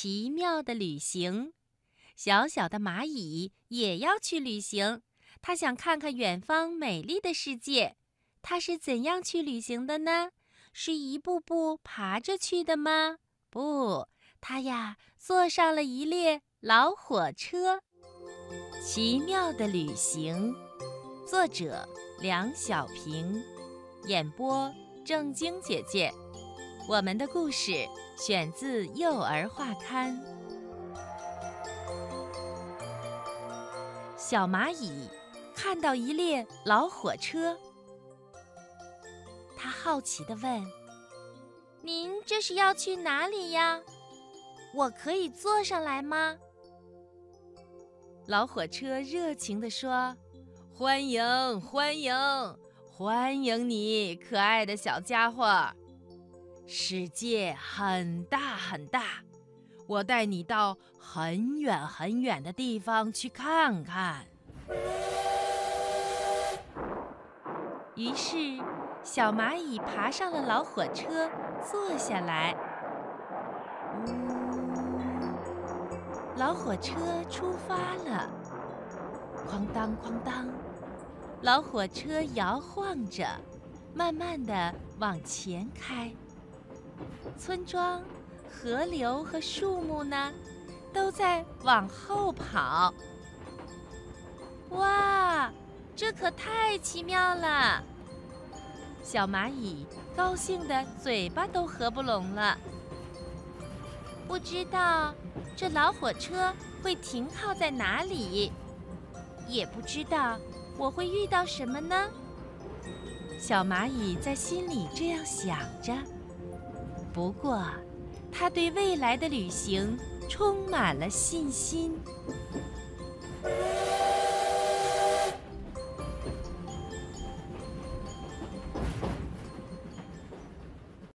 奇妙的旅行。小小的蚂蚁也要去旅行，它想看看远方美丽的世界。它是怎样去旅行的呢？是一步步爬着去的吗？不，它呀，坐上了一列老火车。奇妙的旅行，作者梁小平，演播郑晶姐姐。我们的故事选自《幼儿画刊》。小蚂蚁看到一列老火车，它好奇地问：“您这是要去哪里呀？我可以坐上来吗？”老火车热情地说：“欢迎，欢迎，欢迎你，可爱的小家伙！世界很大很大。”我带你到很远很远的地方去看看。于是，小蚂蚁爬上了老火车，坐下来。呜，老火车出发了，哐当哐当，老火车摇晃着，慢慢的往前开。村庄。河流和树木呢，都在往后跑。哇，这可太奇妙了！小蚂蚁高兴的嘴巴都合不拢了。不知道这老火车会停靠在哪里，也不知道我会遇到什么呢？小蚂蚁在心里这样想着。不过。他对未来的旅行充满了信心。